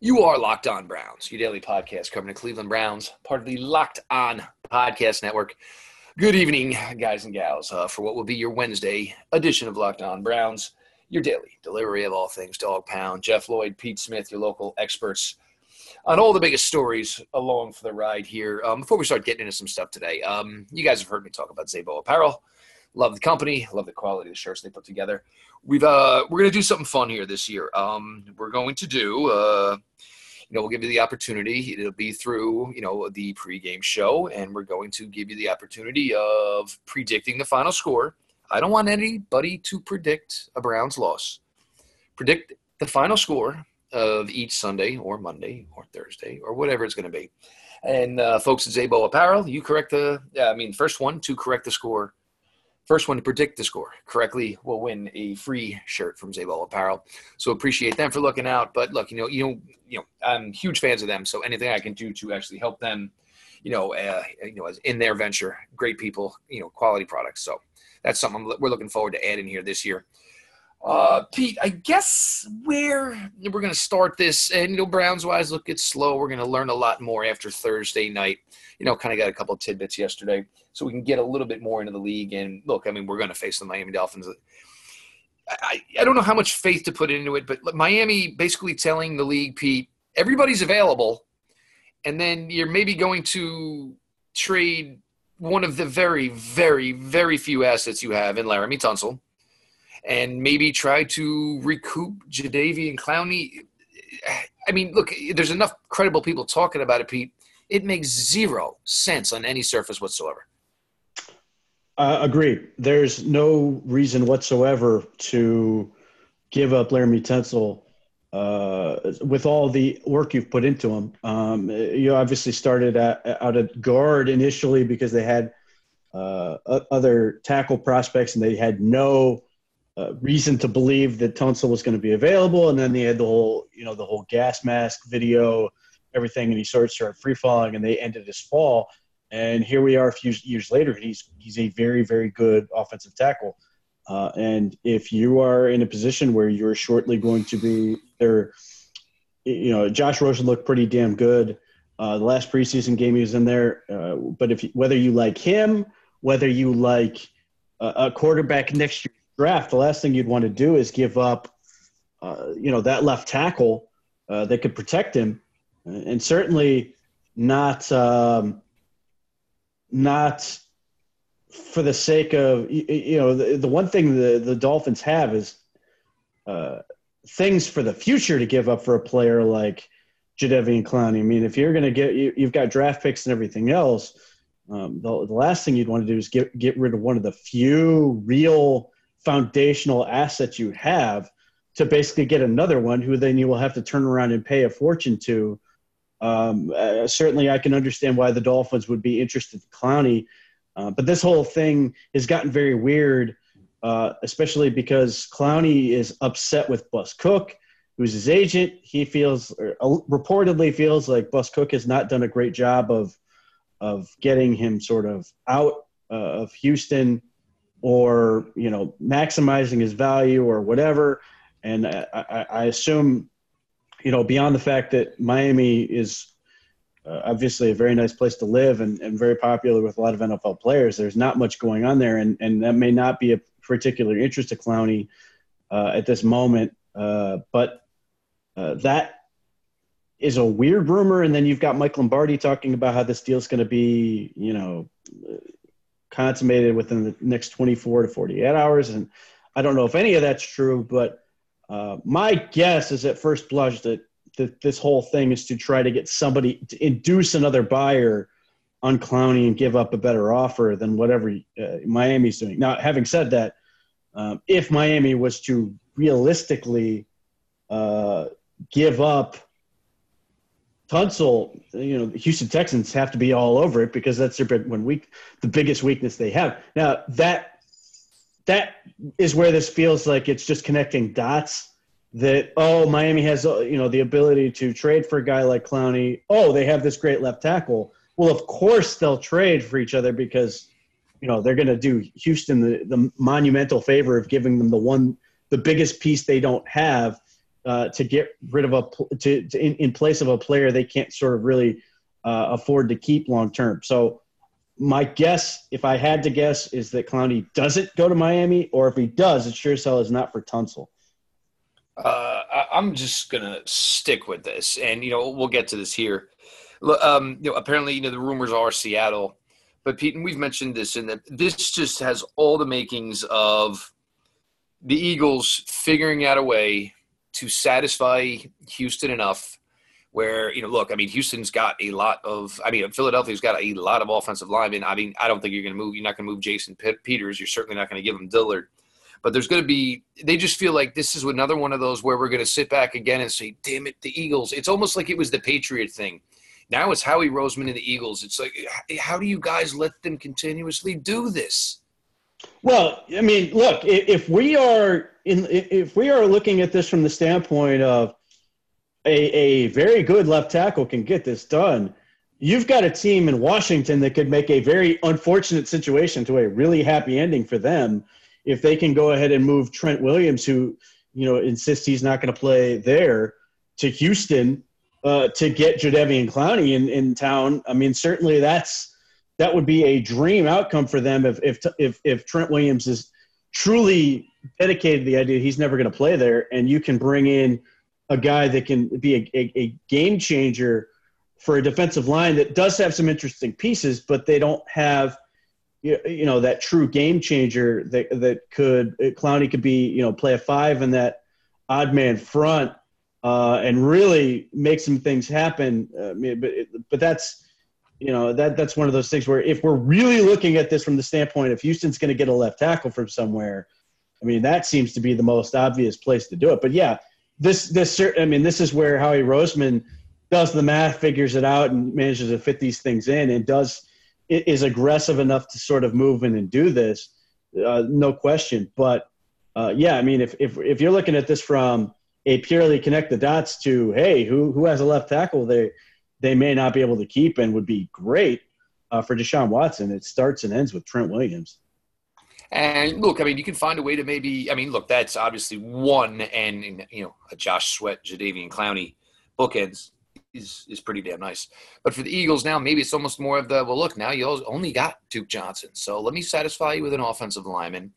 You are Locked On Browns, your daily podcast covering the Cleveland Browns, part of the Locked On Podcast Network. Good evening, guys and gals, uh, for what will be your Wednesday edition of Locked On Browns, your daily delivery of all things Dog Pound. Jeff Lloyd, Pete Smith, your local experts on all the biggest stories along for the ride here. Um, before we start getting into some stuff today, um, you guys have heard me talk about Zabo Apparel. Love the company, love the quality of the shirts they put together we've uh we're gonna do something fun here this year. Um, we're going to do uh, you know, we'll give you the opportunity. It'll be through you know the pregame show, and we're going to give you the opportunity of predicting the final score. I don't want anybody to predict a Browns loss. Predict the final score of each Sunday or Monday or Thursday or whatever it's going to be. And uh, folks at Zabo Apparel, you correct the, I mean, first one to correct the score First one to predict the score correctly will win a free shirt from Zabel Apparel. So appreciate them for looking out. But look, you know, you know, you know, I'm huge fans of them. So anything I can do to actually help them, you know, uh, you know, as in their venture, great people, you know, quality products. So that's something we're looking forward to adding here this year. Uh, Pete, I guess where we're going to start this, and you know, Browns wise, look, it's slow. We're going to learn a lot more after Thursday night. You know, kind of got a couple of tidbits yesterday, so we can get a little bit more into the league. And look, I mean, we're going to face the Miami Dolphins. I, I don't know how much faith to put into it, but Miami basically telling the league, Pete, everybody's available, and then you're maybe going to trade one of the very, very, very few assets you have in Laremy Tunsil and maybe try to recoup Jadeveon Clowney. I mean, look, there's enough credible people talking about it, Pete. It makes zero sense on any surface whatsoever. Uh, agreed. There's no reason whatsoever to give up Laremy Tunsil uh, with all the work you've put into him. Um, you obviously started at, out at guard initially because they had uh, other tackle prospects and they had no uh, reason to believe that Tunsil was going to be available, and then they had the whole, you know, the whole gas mask video, everything, and he started started free falling, and they ended his fall. And here we are a few years later, and he's he's a very very good offensive tackle. Uh, and if you are in a position where you're shortly going to be there, you know, Josh Rosen looked pretty damn good. Uh, the last preseason game he was in there, uh, but if whether you like him, whether you like a quarterback next year draft, the last thing you'd want to do is give up, uh, you know, that left tackle uh, that could protect him, and certainly not um, not for the sake of you know the, the one thing the the Dolphins have is uh, things for the future to give up for a player like Jadeveon Clowney. I mean, if you're going to get you, you've got draft picks and everything else. Um, the, the last thing you'd want to do is get get rid of one of the few real foundational assets you have to basically get another one who then you will have to turn around and pay a fortune to. Um, uh, certainly, I can understand why the Dolphins would be interested in Clowney, uh, but this whole thing has gotten very weird, uh, especially because Clowney is upset with Bus Cook, who's his agent. He feels, or, uh, reportedly, feels like Bus Cook has not done a great job of of getting him sort of out uh, of Houston or you know maximizing his value or whatever. And I, I, assume, you know, beyond the fact that Miami is uh, obviously a very nice place to live and, and very popular with a lot of NFL players, there's not much going on there, and, and that may not be a particular interest to Clowney uh, at this moment. Uh, but uh, that is a weird rumor. And then you've got Mike Lombardi talking about how this deal is going to be, you know, consummated within the next 24 to 48 hours. And I don't know if any of that's true, but uh, my guess is at first blush that, that this whole thing is to try to get somebody to induce another buyer on Clowney and give up a better offer than whatever uh, Miami's doing. Now, having said that, um, if Miami was to realistically uh, give up Tunsil, you know, the Houston Texans have to be all over it because that's their big when weak, the biggest weakness they have. Now that that is where this feels like it's just connecting dots. That oh, Miami has you know the ability to trade for a guy like Clowney. Oh, they have this great left tackle. Well, of course they'll trade for each other because you know they're going to do Houston the, the monumental favor of giving them the one the biggest piece they don't have uh, to get rid of a to, to in, in, place of a player they can't sort of really uh, afford to keep long term. So my guess, if I had to guess, is that Clowney doesn't go to Miami, or if he does, it sure as hell is not for Tunsil. Uh, I'm just gonna stick with this, and you know we'll get to this here. Um, you know, apparently, you know the rumors are Seattle, but Pete, and we've mentioned this, and that this just has all the makings of the Eagles figuring out a way to satisfy Houston enough where you know look i mean houston's got a lot of i mean philadelphia's got a lot of offensive linemen. I mean i don't think you're going to move you're not going to move jason peters. You're certainly not going to give him dillard. But there's going to be they just feel like this is another one of those where we're going to sit back again and say damn it the eagles. It's almost like it was the patriot thing. Now it's howie roseman and the eagles. It's like how do you guys let them continuously do this well i mean look if we are in if we are looking at this from the standpoint of a, a very good left tackle can get this done, you've got a team in Washington that could make a very unfortunate situation to a really happy ending for them if they can go ahead and move Trent Williams, who you know insists he's not going to play there, to Houston uh, to get Jadeveon Clowney in, in town. I mean, certainly that's that would be a dream outcome for them if if if, if Trent Williams is truly dedicated to the idea he's never going to play there, and you can bring in a guy that can be a, a, a, game changer for a defensive line that does have some interesting pieces, but they don't have you know that true game changer that that could Clowney could be you know play a five in that odd man front uh, and really make some things happen. Uh, but but that's you know that that's one of those things where if we're really looking at this from the standpoint if Houston's going to get a left tackle from somewhere, I mean that seems to be the most obvious place to do it. But yeah, this this I mean this is where Howie Roseman does the math, figures it out, and manages to fit these things in, and does is aggressive enough to sort of move in and do this, uh, no question. But uh, yeah, I mean, if, if if you're looking at this from a purely connect the dots to hey, who who has a left tackle they they may not be able to keep and would be great uh, for Deshaun Watson. It starts and ends with Trent Williams. And look, I mean, you can find a way to maybe. I mean, look, that's obviously one, and you know, a Josh Sweat, Jadeveon Clowney bookends is is pretty damn nice. But for the Eagles now, maybe it's almost more of the well, look, now you only got Duke Johnson, so let me satisfy you with an offensive lineman.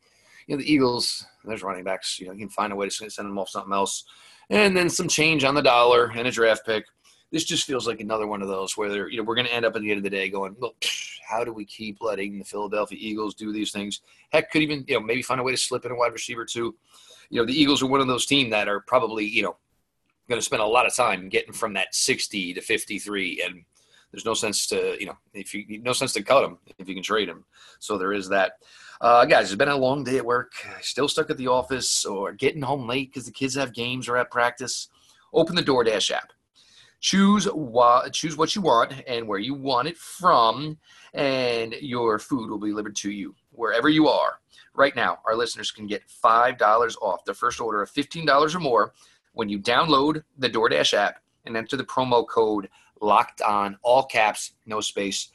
You know, the Eagles, there's running backs. You know, you can find a way to send them off something else, and then some change on the dollar and a draft pick this just feels like another one of those where you know we're going to end up at the end of the day going, look, how do we keep letting the Philadelphia Eagles do these things? Heck, could even you know maybe find a way to slip in a wide receiver too. You know, the Eagles are one of those teams that are probably you know going to spend a lot of time getting from that 60 to 53 and there's no sense to you know if you no sense to cut them if you can trade them so there is that. Uh, guys it's been a long day at work. Still stuck at the office or getting home late because the kids have games or at practice. Open the doordash app choose what choose what you want and where you want it from and your food will be delivered to you wherever you are. Right now our listeners can get $5 off their first order of $15 or more when you download the DoorDash app and enter the promo code locked on all caps no space.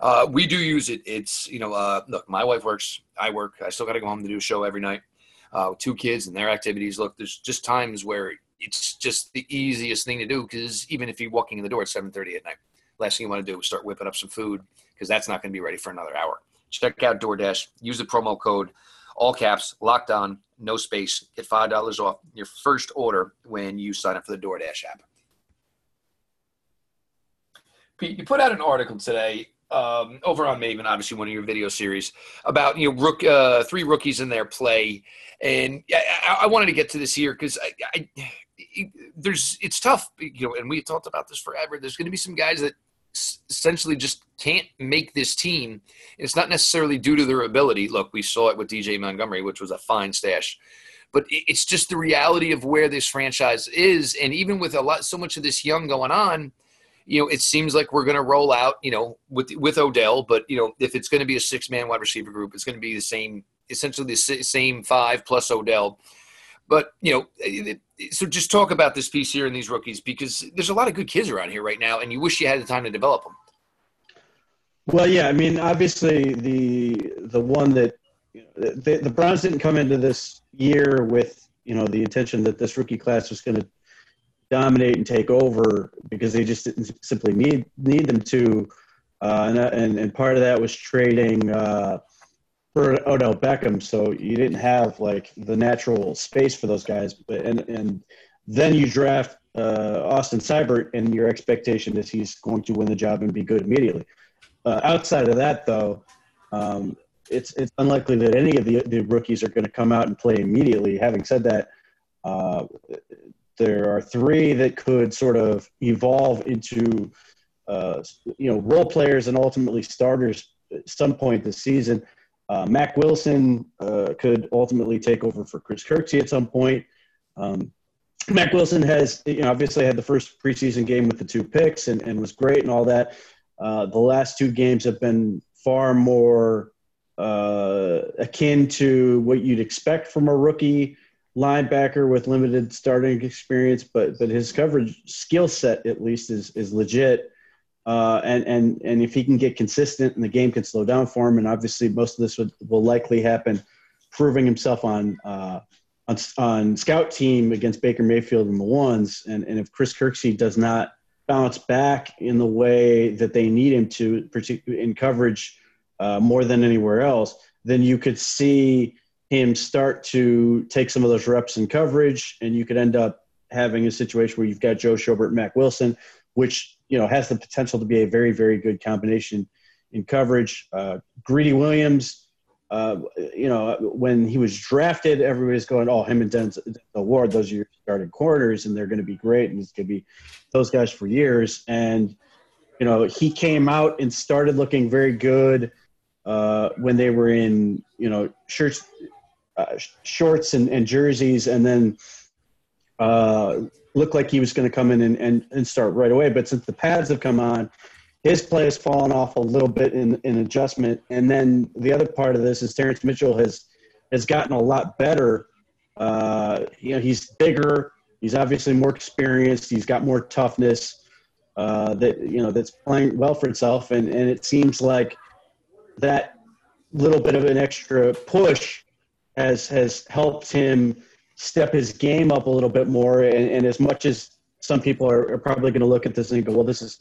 Uh, we do use it. It's you know uh, look my wife works i work. I still got to go home to do a show every night. Uh, with two kids and their activities. Look there's just times where it's just the easiest thing to do because even if you're walking in the door at 7.30 at night last thing you want to do is start whipping up some food because that's not going to be ready for another hour. Check out doordash use the promo code all caps locked on no space get $5 off your first order when you sign up for the doordash app. Pete you put out an article today um, over on Maven, obviously one of your video series about you know rook, uh, three rookies in their play, and I, I wanted to get to this here because I, I, there's it's tough, you know, and we've talked about this forever. There's going to be some guys that essentially just can't make this team. It's not necessarily due to their ability. Look, we saw it with DJ Montgomery, which was a fine stash, but it's just the reality of where this franchise is. And even with a lot, so much of this young going on, you know, it seems like we're going to roll out, you know, with with Odell. But you know, if it's going to be a six man wide receiver group, it's going to be the same, essentially the same five plus Odell. But you know, so just talk about this piece here and these rookies because there's a lot of good kids around here right now, and you wish you had the time to develop them. Well, yeah, I mean, obviously the the one that you know, the, the Browns didn't come into this year with you know the intention that this rookie class was going to dominate and take over because they just didn't simply need need them to. Uh, and, and and part of that was trading uh, Odell Beckham, so you didn't have like the natural space for those guys. But and and then you draft uh, Austin Seibert, and your expectation is he's going to win the job and be good immediately. Uh, outside of that, though, um, it's it's unlikely that any of the the rookies are going to come out and play immediately. Having said that, uh, there are three that could sort of evolve into uh, you know role players and ultimately starters at some point this season. Uh, Mack Wilson uh, could ultimately take over for Chris Kirksey at some point. Um, Mack Wilson has you know, obviously had the first preseason game with the two picks and, and was great and all that. Uh, the last two games have been far more uh, akin to what you'd expect from a rookie linebacker with limited starting experience, but but his coverage skill set at least is is legit. Uh, and and and if he can get consistent and the game can slow down for him, and obviously most of this would, will likely happen, proving himself on uh, on on scout team against Baker Mayfield and the ones, and and if Chris Kirksey does not bounce back in the way that they need him to, particularly in coverage uh, more than anywhere else, then you could see him start to take some of those reps in coverage, and you could end up having a situation where you've got Joe Schobert, Mack Wilson, which you know has the potential to be a very, very good combination in coverage. Uh, Greedy Williams, uh, you know, when he was drafted, everybody's going, "Oh, him and Denzel Ward, those are your starting corners, and they're going to be great, and it's going to be those guys for years." And you know, he came out and started looking very good uh, when they were in, you know, shirts, uh, shorts and, and, jerseys, and then uh, looked like he was going to come in and, and, and start right away. But since the pads have come on, his play has fallen off a little bit in, in adjustment. And then the other part of this is Terrence Mitchell has has gotten a lot better. Uh, you know, he's bigger. He's obviously more experienced. He's got more toughness. Uh, that you know that's playing well for itself, and and it seems like that little bit of an extra push has has helped him step his game up a little bit more. And, and as much as some people are, are probably going to look at this and go, well, this is,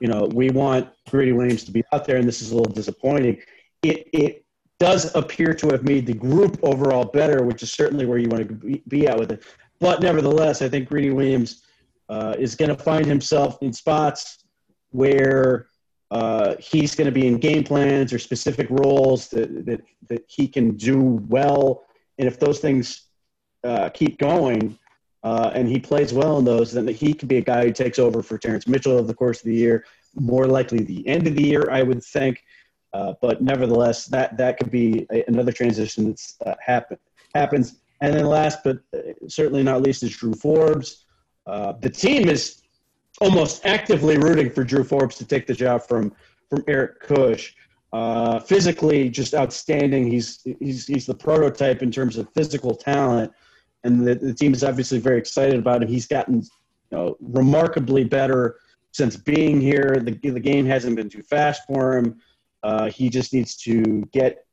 you know, we want Greedy Williams to be out there, and this is a little disappointing. It it does appear to have made the group overall better, which is certainly where you want to be, at with it. But nevertheless, I think Greedy Williams uh, is going to find himself in spots where uh, he's going to be in game plans or specific roles that, that, that he can do well. And if those things uh, keep going uh, and he plays well in those, then he could be a guy who takes over for Terrence Mitchell over the course of the year. More likely the end of the year, I would think. Uh, but nevertheless, that, that could be a, another transition that's uh, happen, happens. And then last but uh, certainly not least is Drew Forbes. the team is almost actively rooting for Drew Forbes to take the job from from Eric Kush. Uh, physically, just outstanding. He's he's he's the prototype in terms of physical talent, and the, the team is obviously very excited about him. He's gotten you know, remarkably better since being here. The the game hasn't been too fast for him. Uh, he just needs to get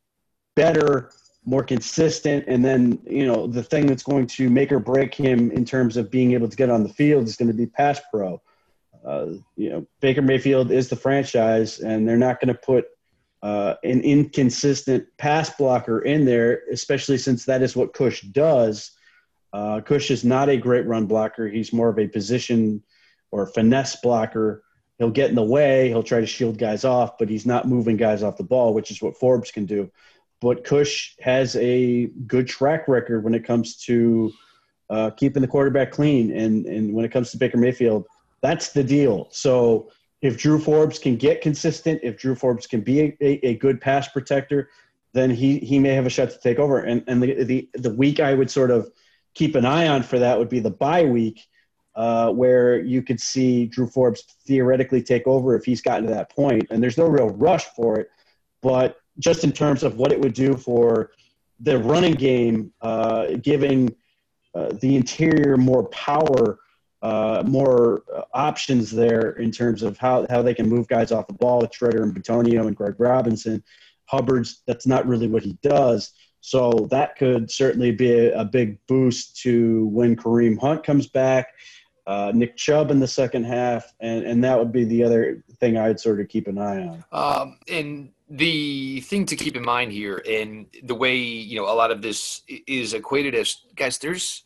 better, more consistent, and then you know the thing that's going to make or break him in terms of being able to get on the field is going to be pass pro uh, you know, Baker Mayfield is the franchise, and they're not going to put uh, an inconsistent pass blocker in there, especially since that is what Kush does. Uh, Kush is not a great run blocker. He's more of a position or finesse blocker. He'll get in the way. He'll try to shield guys off, but he's not moving guys off the ball, which is what Forbes can do. But Kush has a good track record when it comes to uh, keeping the quarterback clean, and and when it comes to Baker Mayfield, that's the deal. So if Drew Forbes can get consistent, if Drew Forbes can be a, a, a good pass protector, then he, he may have a shot to take over. And, and the, the, the week I would sort of keep an eye on for that would be the bye week, uh, where you could see Drew Forbes theoretically take over if he's gotten to that point. And there's no real rush for it, but just in terms of what it would do for the running game, uh, giving uh, the interior more power uh, more options there in terms of how, how they can move guys off the ball with Tretter and Bitonio and Greg Robinson. Hubbard's that's not really what he does. So that could certainly be a, a big boost to when Kareem Hunt comes back. uh, Nick Chubb in the second half, and, and that would be the other thing I'd sort of keep an eye on. Um, and the thing to keep in mind here, and the way you know a lot of this is equated as guys, there's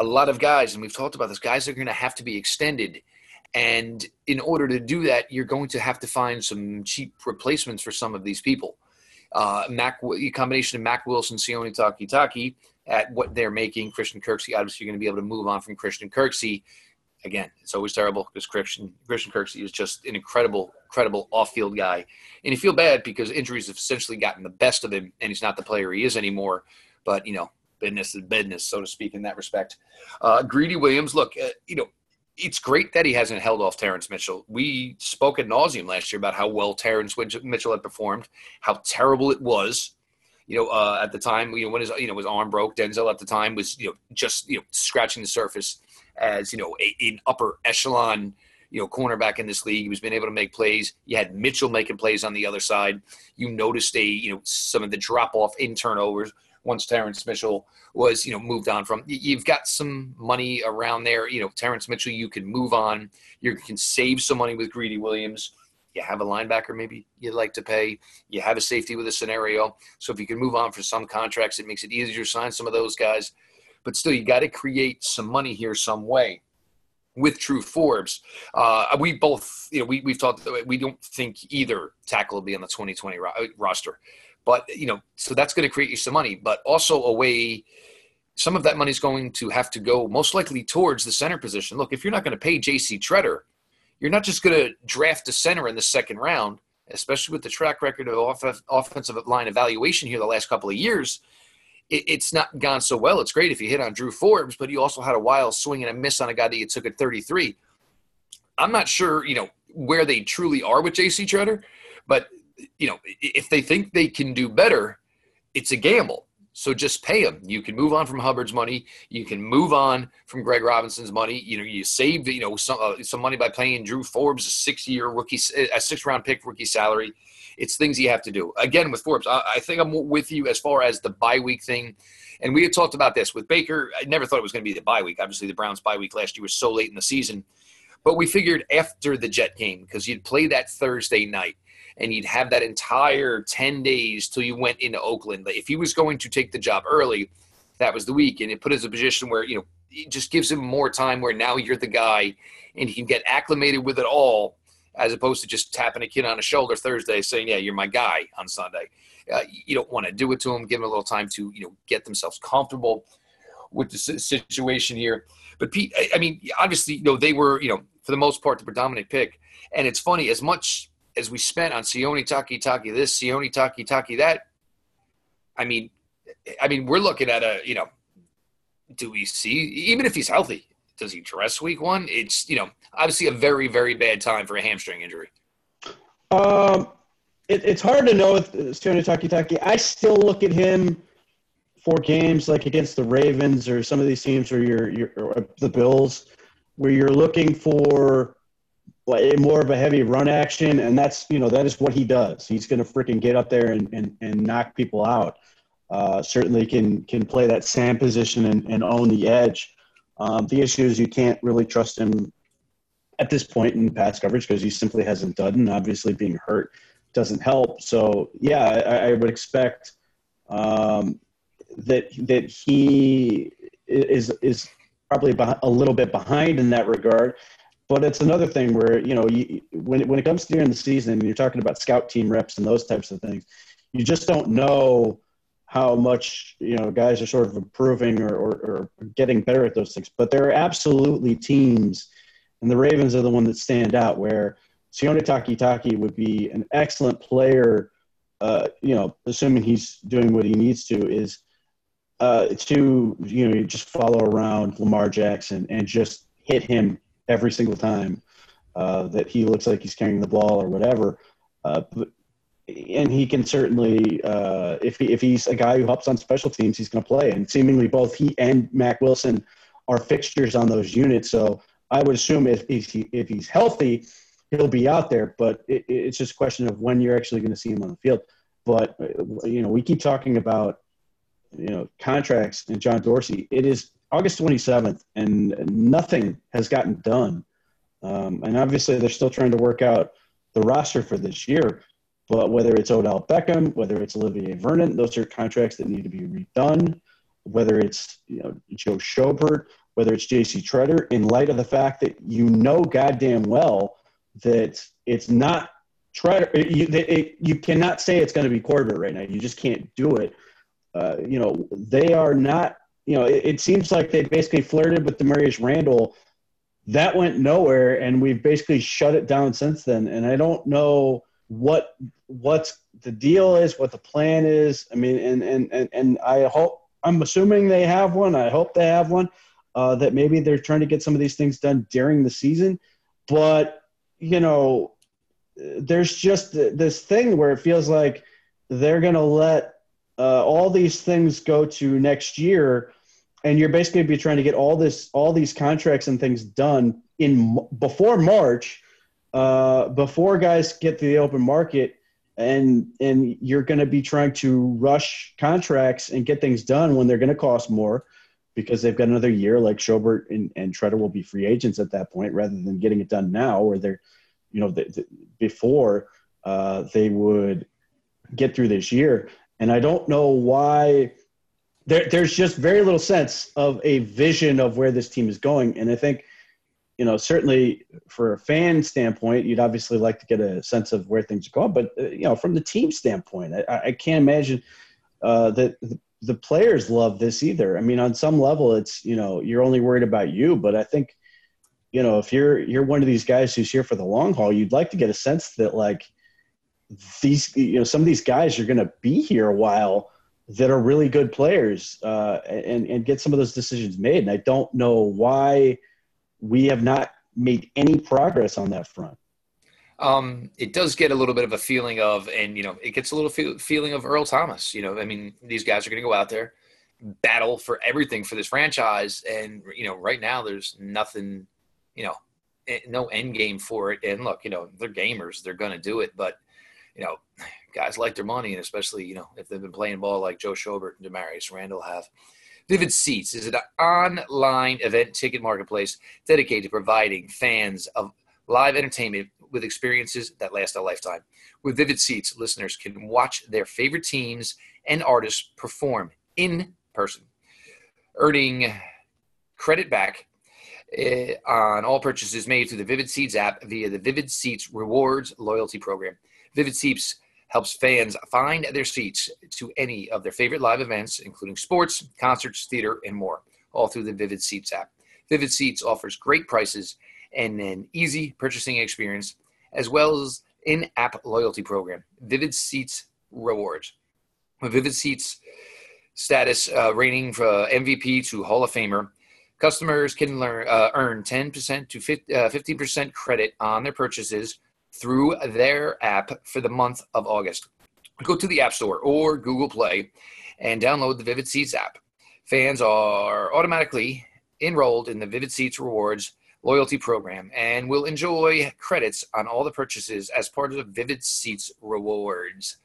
a lot of guys, and we've talked about this. Guys are going to have to be extended, and in order to do that, you're going to have to find some cheap replacements for some of these people. Uh, Mac, combination of Mack Wilson, Sione Takitaki at what they're making. Christian Kirksey, obviously, you're going to be able to move on from Christian Kirksey. Again, it's always terrible because Christian Christian Kirksey is just an incredible, incredible off-field guy, and you feel bad because injuries have essentially gotten the best of him, and he's not the player he is anymore. But you know, business is business, so to speak, in that respect. Uh, Greedy Williams, look, uh, you know, it's great that he hasn't held off Terrence Mitchell. We spoke at nauseum last year about how well Terrence Mitchell had performed, how terrible it was you know, uh, at the time, you know, when his you know his arm broke, Denzel at the time was you know just you know scratching the surface as you know an upper echelon you know cornerback in this league. He was being able to make plays. You had Mitchell making plays on the other side. You noticed a you know some of the drop off in turnovers once Terrence Mitchell was you know moved on from. You've got some money around there. You know Terrence Mitchell, you can move on. You can save some money with Greedy Williams. You have a linebacker maybe you'd like to pay. You have a safety with a scenario. So if you can move on for some contracts, it makes it easier to sign some of those guys. But still, you got to create some money here some way with Drew Forbes. Uh, we both, you know, we, we've talked, we don't think either tackle will be on the 2020 ro- roster. But, you know, so that's going to create you some money, but also a way some of that money is going to have to go most likely towards the center position. Look, if you're not going to pay J.C. Tretter, you're not just going to draft a center in the second round, especially with the track record of off- offensive line evaluation here the last couple of years. It, it's not gone so well. It's great if you hit on Drew Forbes, but you also had a wild swing and a miss on a guy that you took at 33. I'm not sure, you know, where they truly are with J.C. Tretter, but you know, if they think they can do better, it's a gamble. So just pay them. You can move on from Hubbard's money. You can move on from Greg Robinson's money. You know, you save you know some uh, some money by paying Drew Forbes a six year rookie, a six round pick rookie salary. It's things you have to do. Again, with Forbes, I, I think I'm with you as far as the bye week thing. And we had talked about this with Baker. I never thought it was going to be the bye week. Obviously, the Browns bye week last year was so late in the season. But we figured after the Jet game, because you'd play that Thursday night – and you'd have that entire 10 days till you went into Oakland. If he was going to take the job early, that was the week. And it put us in a position where, you know, it just gives him more time where now you're the guy and he can get acclimated with it all as opposed to just tapping a kid on the shoulder Thursday saying, yeah, you're my guy on Sunday. Uh, you don't want to do it to him. Give him a little time to, you know, get themselves comfortable with the situation here. But Pete, I mean, obviously, you know, they were, you know, for the most part, the predominant pick. And it's funny, as much as we spent on Sione Takitaki this, Sione Takitaki that. I mean, I mean, we're looking at a you know, do we see even if he's healthy, does he dress week one? It's you know obviously a very very bad time for a hamstring injury. Um, it, it's hard to know with Sione Takitaki. I still look at him for games like against the Ravens or some of these teams or your, your you're the Bills, where you're looking for more of a heavy run action, and that's you know that is what he does. He's going to freaking get up there and, and, and knock people out. Uh, certainly can can play that SAM position and, and own the edge. Um, the issue is you can't really trust him at this point in pass coverage because he simply hasn't done. And obviously, being hurt doesn't help. So yeah, I, I would expect um, that that he is is probably a little bit behind in that regard. But it's another thing where you know you, when when it comes to during the season, and you're talking about scout team reps and those types of things, you just don't know how much you know guys are sort of improving or, or, or getting better at those things. But there are absolutely teams, and the Ravens are the one that stand out where Sione Takitaki would be an excellent player. Uh, you know, assuming he's doing what he needs to, is uh, to you know just follow around Lamar Jackson and just hit him every single time uh, that he looks like he's carrying the ball or whatever. Uh, but, and he can certainly, uh, if he, if he's a guy who helps on special teams, he's going to play. And seemingly both he and Mack Wilson are fixtures on those units. So I would assume if if, he, if he's healthy, he'll be out there. But it, it's just a question of when you're actually going to see him on the field. But uh, you know, we keep talking about you know contracts and John Dorsey. It is August 27th, and nothing has gotten done. Um, and obviously, they're still trying to work out the roster for this year. But whether it's Odell Beckham, whether it's Olivier Vernon, those are contracts that need to be redone. Whether it's you know Joe Schobert, whether it's J.C. Tretter, in light of the fact that you know goddamn well that it's not Tretter, you, it, you cannot say it's going to be Corbett right now. You just can't do it. Uh, you know they are not. You know it, it seems like they basically flirted with Damarious Randall. That went nowhere and we've basically shut it down since then. And i don't know what what's the deal is what the plan is. I mean and and and, and i hope i'm assuming they have one. I hope they have one uh, that maybe they're trying to get some of these things done during the season. But you know there's just this thing where it feels like they're going to let uh, all these things go to next year and you're basically be trying to get all this all these contracts and things done in before March, uh, before guys get to the open market, and and you're going to be trying to rush contracts and get things done when they're going to cost more because they've got another year. Like Schobert and, and Tretter will be free agents at that point, rather than getting it done now, where they're, you know, the, the, before uh, they would get through this year. And I don't know why there, there's just very little sense of a vision of where this team is going. And I think, you know, certainly for a fan standpoint, you'd obviously like to get a sense of where things are going. But, uh, you know, from the team standpoint, I, I can't imagine uh, that the, players love this either. I mean, on some level, it's, you know, you're only worried about you. But I think, you know, if you're you're one of these guys who's here for the long haul, you'd like to get a sense that like these, you know, some of these guys are going to be here a while that are really good players uh, and, and get some of those decisions made. And I don't know why we have not made any progress on that front. Um, it does get a little bit of a feeling of, and you know, it gets a little feel, feeling of Earl Thomas. You know, I mean, these guys are going to go out there, battle for everything for this franchise, and you know, right now there's nothing, you know, eh, no end game for it. And look, you know, they're gamers; they're going to do it. But you know, guys like their money, and especially you know if they've been playing ball like Joe Schobert and Damarious Randall have. Vivid Seats is an online event ticket marketplace dedicated to providing fans of live entertainment with experiences that last a lifetime. With Vivid Seats, listeners can watch their favorite teams and artists perform in person, earning credit back uh, on all purchases made through the Vivid Seats app via the Vivid Seats Rewards loyalty program. Vivid Seats helps fans find their seats to any of their favorite live events, including sports, concerts, theater, and more, all through the Vivid Seats app. Vivid Seats offers great prices and an easy purchasing experience, as well as in-app loyalty program, Vivid Seats Rewards. With Vivid Seats status uh, rating for MVP to Hall of Famer, customers can learn, uh, earn 10% to 15% uh, credit on their purchases through their app for the month of August. Go to the App Store or Google Play and download the Vivid Seats app. Fans are automatically enrolled in the Vivid Seats Rewards loyalty program and will enjoy credits on all the purchases as part of the Vivid Seats Rewards.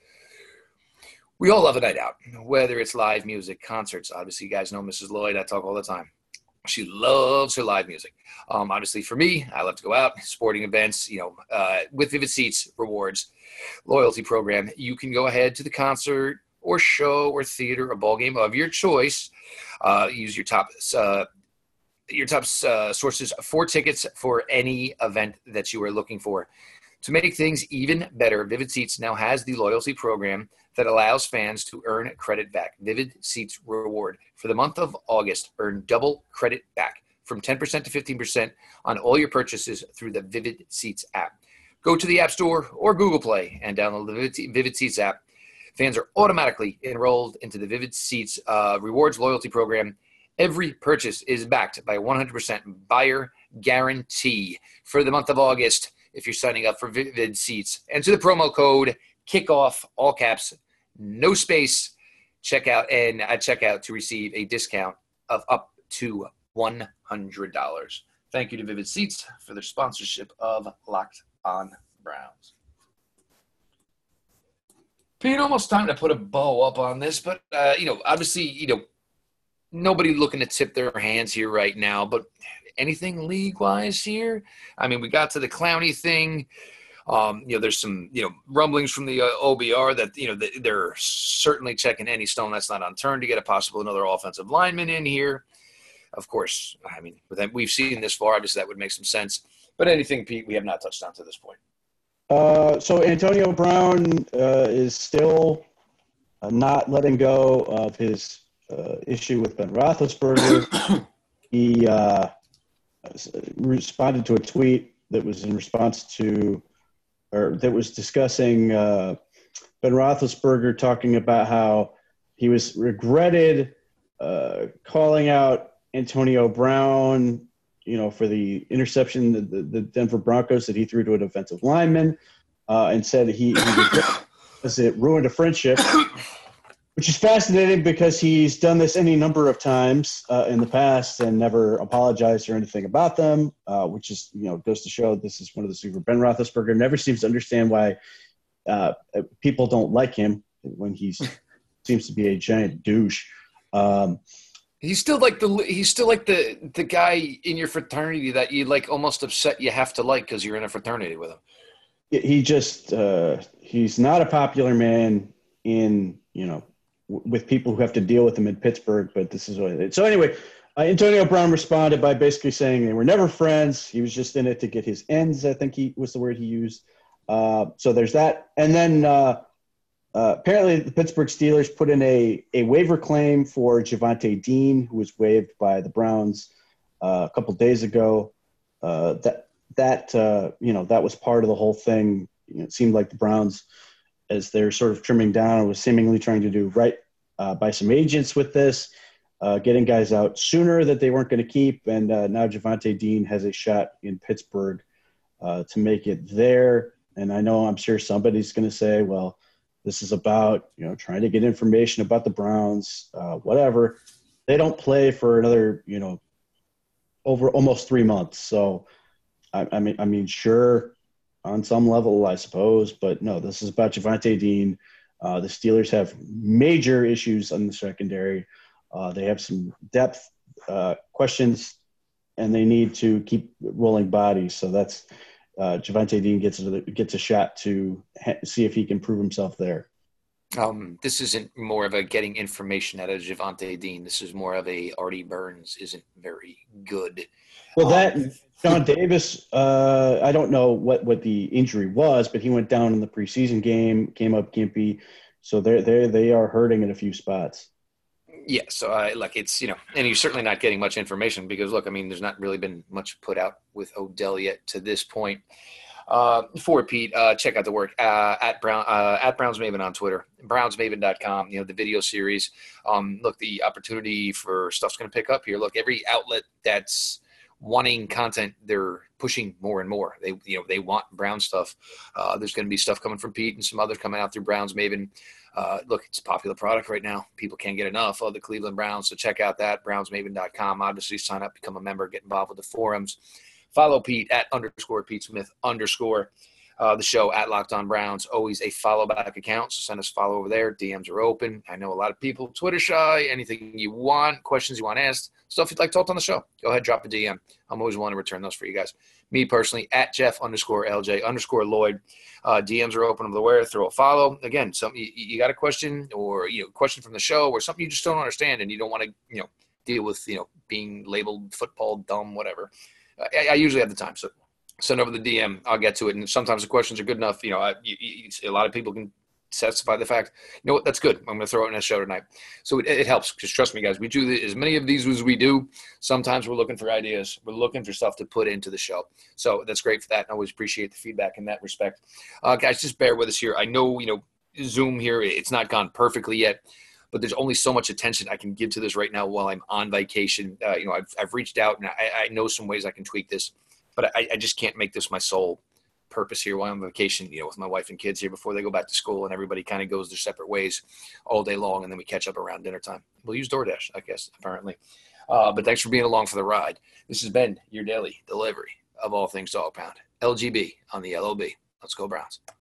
We all love a night out, whether it's live music, concerts. Obviously, you guys know Mrs. Lloyd. I talk all the time. She loves her live music. Um, obviously, for me, I love to go out, sporting events, you know, uh, with Vivid Seats rewards loyalty program. You can go ahead to the concert or show or theater or ball game of your choice. Uh, use your top uh, your top uh, sources for tickets for any event that you are looking for. To make things even better, Vivid Seats now has the loyalty program that allows fans to earn credit back. Vivid Seats Reward. For the month of August, earn double credit back from 10% to 15% on all your purchases through the Vivid Seats app. Go to the App Store or Google Play and download the Vivid Seats app. Fans are automatically enrolled into the Vivid Seats uh, Rewards Loyalty Program. Every purchase is backed by 100% buyer guarantee for the month of August if you're signing up for Vivid Seats. Enter the promo code kickoff, all caps, no space, check out and at checkout to receive a discount of up to $100. Thank you to Vivid Seats for their sponsorship of Locked On Browns. Pete, almost time to put a bow up on this, but uh, you know, obviously, you know, nobody looking to tip their hands here right now, but anything league wise here? I mean, we got to the Clowney thing. Um, you know, there's some you know rumblings from the uh, OBR that you know they're certainly checking any stone that's not unturned to get a possible another offensive lineman in here. Of course, I mean, we've seen this far. Obviously, that would make some sense. But anything, Pete, we have not touched on to this point. Uh, so Antonio Brown uh, is still uh, not letting go of his uh, issue with Ben Roethlisberger. he uh, responded to a tweet that was in response to, or that was discussing uh, Ben Roethlisberger talking about how he was regretted calling out Antonio Brown you know, for the interception, the, the, the Denver Broncos that he threw to a defensive lineman, uh, and said he, he it ruined a friendship, which is fascinating because he's done this any number of times uh, in the past and never apologized or anything about them, uh, which is you know goes to show this is one of the super Ben Roethlisberger never seems to understand why uh, people don't like him when he seems to be a giant douche. Um, He's still like the he's still like the the guy in your fraternity that you like almost upset you have to like because you're in a fraternity with him. He just uh, he's not a popular man in you know with people who have to deal with them in Pittsburgh. But this is what it is. So anyway, uh, Antonio Brown responded by basically saying they were never friends. He was just in it to get his ends. I think he was the word he used. Uh, so there's that, and then uh, uh, apparently, the Pittsburgh Steelers put in a, a waiver claim for Javonte Dean, who was waived by the Browns uh, a couple days ago. Uh, that that you know that was part of the whole thing. You know, it seemed like the Browns, as they're sort of trimming down, was seemingly trying to do right uh, by some agents with this, getting guys out sooner that they weren't going to keep, and now Javonte Dean has a shot in Pittsburgh to make it there. And I know I'm sure somebody's going to say, well this is about you know trying to get information about the Browns, uh, whatever. They don't play for another you know over almost three months. So I, I mean, I mean, sure, on some level, I suppose, but no, this is about Javonte Dean. Uh, the Steelers have major issues on the secondary. Uh, they have some depth uh, questions, and they need to keep rolling bodies. So that's uh, Javonte Dean gets a, gets a shot to ha- see if he can prove himself there. Um, this isn't more of a getting information out of Javonte Dean. This is more of a Artie Burns isn't very good. Well, that um, John Davis, uh, I don't know what, what the injury was, but he went down in the preseason game, came up gimpy, so they're they they are hurting in a few spots. Yeah, so I like it's you know, and you're certainly not getting much information because look, I mean, there's not really been much put out with Odell yet to this point. Uh, for Pete, uh, check out the work uh, at Brown uh, at Browns Maven on Twitter, BrownsMaven.com. You know the video series. Um, look, the opportunity for stuff's going to pick up here. Look, every outlet that's wanting content, they're pushing more and more. They you know they want Brown stuff. Uh, there's going to be stuff coming from Pete and some others coming out through Browns Maven. Uh, look, it's a popular product right now. People can't get enough of the Cleveland Browns. So check out that, brownsmaven.com. Obviously, sign up, become a member, get involved with the forums. Follow Pete at underscore Pete Smith underscore. Uh, the show at Locked On Browns. Always a follow back account, so send us follow over there. DMs are open. I know a lot of people Twitter shy. Anything you want, questions you want asked, stuff you'd like to talk on the show, go ahead, drop a DM. I'm always willing to return those for you guys. Me personally, at Jeff underscore LJ underscore Lloyd. Uh, DMs are open the where. Throw a follow. Again, something you, you got a question or you know question from the show or something you just don't understand and you don't want to you know deal with you know being labeled football dumb whatever. I, I usually have the time, so send over the DM. I'll get to it. And sometimes the questions are good enough. You know, I, you, you, a lot of people can testify the fact, you know what, that's good. I'm going to throw it in a show tonight. So it, it helps because trust me, guys, we do as many of these as we do. Sometimes we're looking for ideas. We're looking for stuff to put into the show. So that's great for that. And I always appreciate the feedback in that respect. Uh, guys, just bear with us here. I know, you know, Zoom here, it's not gone perfectly yet but there's only so much attention I can give to this right now while I'm on vacation. Uh, you know, I've, I've reached out and I, I, know some ways I can tweak this but I, I just can't make this my sole purpose here while I'm on vacation, you know, with my wife and kids here before they go back to school and everybody kind of goes their separate ways all day long. And then we catch up around dinner time. We'll use DoorDash, I guess, apparently. Uh, but thanks for being along for the ride. This has been your daily delivery of all things dog pound. LGB on the LOB. Let's go Browns.